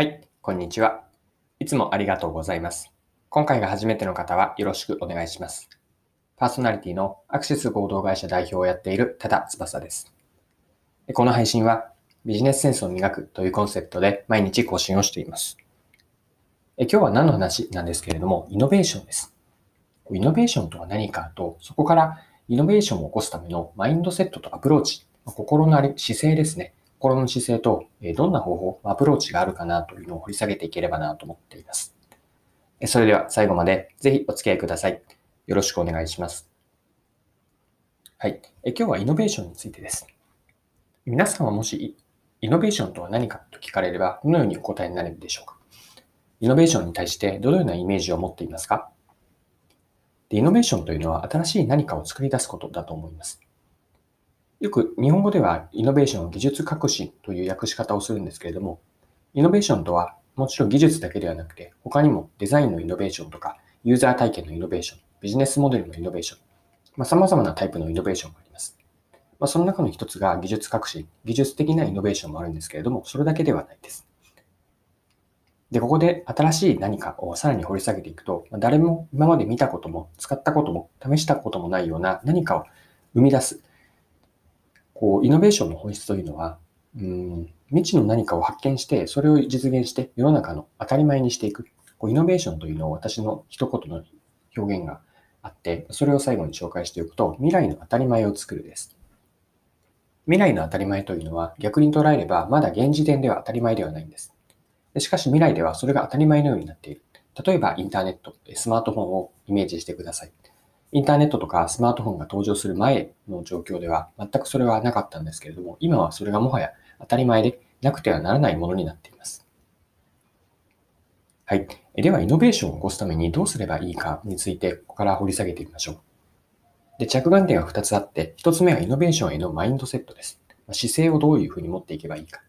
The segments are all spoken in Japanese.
はい、こんにちは。いつもありがとうございます。今回が初めての方はよろしくお願いします。パーソナリティのアクセス合同会社代表をやっている多田翼です。この配信はビジネスセンスを磨くというコンセプトで毎日更新をしています。え今日は何の話なんですけれども、イノベーションです。イノベーションとは何かと、そこからイノベーションを起こすためのマインドセットとアプローチ、心のあり姿勢ですね。心の姿勢と、えどんな方法、アプローチがあるかなというのを掘り下げていければなと思っています。それでは最後までぜひお付き合いください。よろしくお願いします。はい。え今日はイノベーションについてです。皆さんはもしイノベーションとは何かと聞かれれば、どのようにお答えになるでしょうかイノベーションに対してどのようなイメージを持っていますかでイノベーションというのは新しい何かを作り出すことだと思います。よく日本語ではイノベーションを技術革新という訳し方をするんですけれども、イノベーションとはもちろん技術だけではなくて、他にもデザインのイノベーションとか、ユーザー体験のイノベーション、ビジネスモデルのイノベーション、まあ、様々なタイプのイノベーションがあります。まあ、その中の一つが技術革新、技術的なイノベーションもあるんですけれども、それだけではないです。で、ここで新しい何かをさらに掘り下げていくと、誰も今まで見たことも、使ったことも、試したこともないような何かを生み出す。こう、イノベーションの本質というのは、うん、未知の何かを発見して、それを実現して世の中の当たり前にしていく。こうイノベーションというのを私の一言の表現があって、それを最後に紹介しておくと、未来の当たり前を作るです。未来の当たり前というのは逆に捉えればまだ現時点では当たり前ではないんです。しかし未来ではそれが当たり前のようになっている。例えばインターネット、スマートフォンをイメージしてください。インターネットとかスマートフォンが登場する前の状況では全くそれはなかったんですけれども、今はそれがもはや当たり前でなくてはならないものになっています。はい。では、イノベーションを起こすためにどうすればいいかについて、ここから掘り下げてみましょう。で、着眼点が2つあって、1つ目はイノベーションへのマインドセットです。姿勢をどういうふうに持っていけばいいか。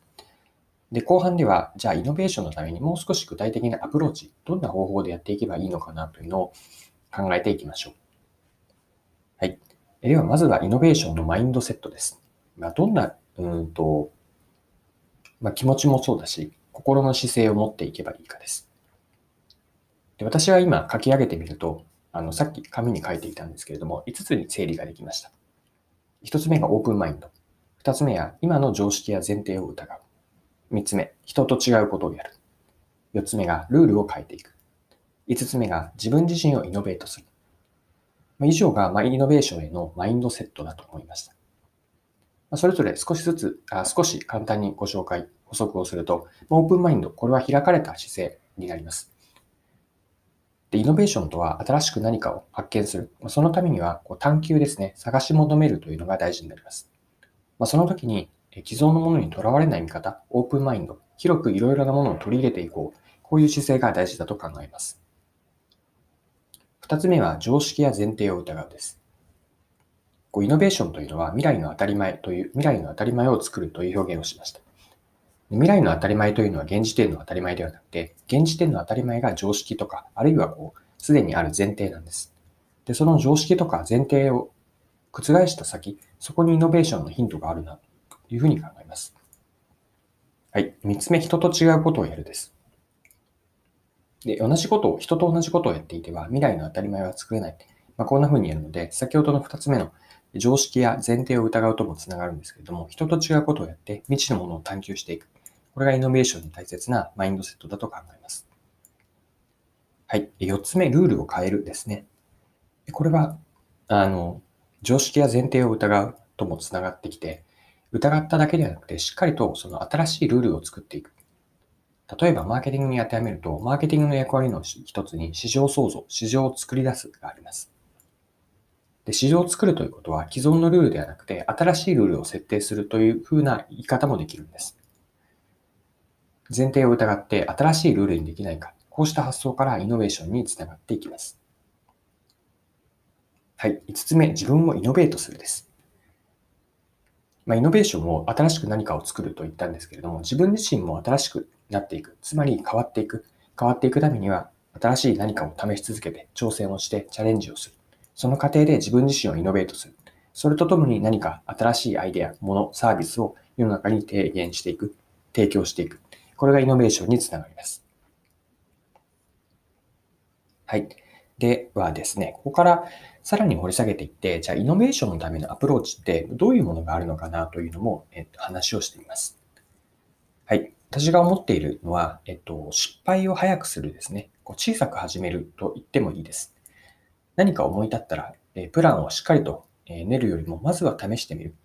で、後半では、じゃあイノベーションのためにもう少し具体的なアプローチ、どんな方法でやっていけばいいのかなというのを考えていきましょう。はい。では、まずはイノベーションのマインドセットです。まあ、どんな、うんと、まあ、気持ちもそうだし、心の姿勢を持っていけばいいかです。で私は今書き上げてみると、あの、さっき紙に書いていたんですけれども、5つに整理ができました。1つ目がオープンマインド。2つ目は今の常識や前提を疑う。3つ目、人と違うことをやる。4つ目がルールを変えていく。5つ目が自分自身をイノベートする。以上がイノベーションへのマインドセットだと思いました。それぞれ少しずつ、あ少し簡単にご紹介、補足をすると、オープンマインド、これは開かれた姿勢になります。で、イノベーションとは新しく何かを発見する。そのためにはこう探求ですね、探し求めるというのが大事になります。ま、その時に既存のものにとらわれない見方、オープンマインド、広くいろいろなものを取り入れていこう。こういう姿勢が大事だと考えます。二つ目は常識や前提を疑うです。こうイノベーションというのは未来の当たり前という、未来の当たり前を作るという表現をしました。未来の当たり前というのは現時点の当たり前ではなくて、現時点の当たり前が常識とか、あるいはこう、すでにある前提なんです。で、その常識とか前提を覆した先、そこにイノベーションのヒントがあるな、というふうに考えます。はい。三つ目、人と違うことをやるです。で、同じことを、人と同じことをやっていては、未来の当たり前は作れない。まあ、こんな風にやるので、先ほどの二つ目の常識や前提を疑うともつながるんですけれども、人と違うことをやって未知のものを探求していく。これがイノベーションに大切なマインドセットだと考えます。はい。四つ目、ルールを変えるですね。これは、あの、常識や前提を疑うともつながってきて、疑っただけではなくて、しっかりとその新しいルールを作っていく。例えば、マーケティングに当てはめると、マーケティングの役割の一つに市場創造、市場を作り出すがあります。で、市場を作るということは、既存のルールではなくて、新しいルールを設定するというふうな言い方もできるんです。前提を疑って新しいルールにできないか、こうした発想からイノベーションにつながっていきます。はい。5つ目、自分をイノベートするです。まあ、イノベーションを新しく何かを作ると言ったんですけれども、自分自身も新しくなっていく。つまり変わっていく。変わっていくためには、新しい何かを試し続けて、挑戦をして、チャレンジをする。その過程で自分自身をイノベートする。それとともに何か新しいアイデア、もの、サービスを世の中に提言していく。提供していく。これがイノベーションにつながります。はい。ではですね、ここからさらに掘り下げていって、じゃあイノベーションのためのアプローチってどういうものがあるのかなというのも、えっと、話をしています。はい。私が思っているのは、えっと、失敗を早くするですね。こう小さく始めると言ってもいいです。何か思い立ったら、えプランをしっかりと練るよりも、まずは試してみる。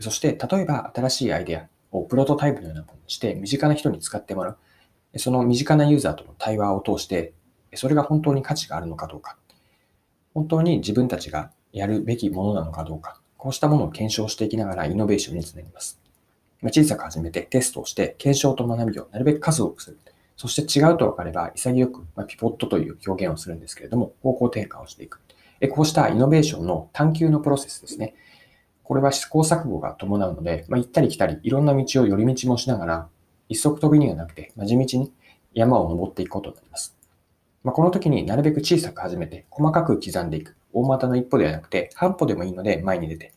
そして、例えば新しいアイデアをプロトタイプのようなものにして、身近な人に使ってもらう。その身近なユーザーとの対話を通して、それが本当に価値があるのかどうか、本当に自分たちがやるべきものなのかどうか、こうしたものを検証していきながらイノベーションにつなぎます。小さく始めてテストをして、検証と学びをなるべく数多くする。そして違うと分かれば、潔く、まピポットという表現をするんですけれども、方向転換をしていく。こうしたイノベーションの探求のプロセスですね。これは試行錯誤が伴うので、まあ、行ったり来たり、いろんな道を寄り道もしながら、一足飛びにはなくて、まあ、地道に山を登っていくことになります。まあ、この時になるべく小さく始めて、細かく刻んでいく。大股の一歩ではなくて、半歩でもいいので前に出て、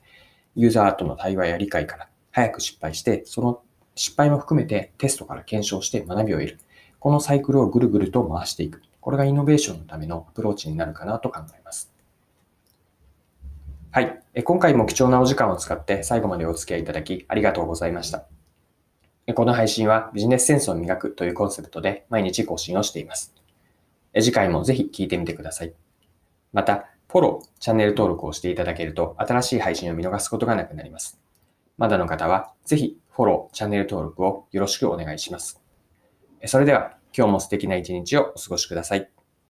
ユーザーとの対話や理解から早く失敗して、その失敗も含めてテストから検証して学びを得る。このサイクルをぐるぐると回していく。これがイノベーションのためのアプローチになるかなと考えます。はい。今回も貴重なお時間を使って最後までお付き合いいただきありがとうございました。この配信はビジネスセンスを磨くというコンセプトで毎日更新をしています。次回もぜひ聞いてみてください。また、フォロー、チャンネル登録をしていただけると新しい配信を見逃すことがなくなります。まだの方はぜひフォロー、チャンネル登録をよろしくお願いします。それでは今日も素敵な一日をお過ごしください。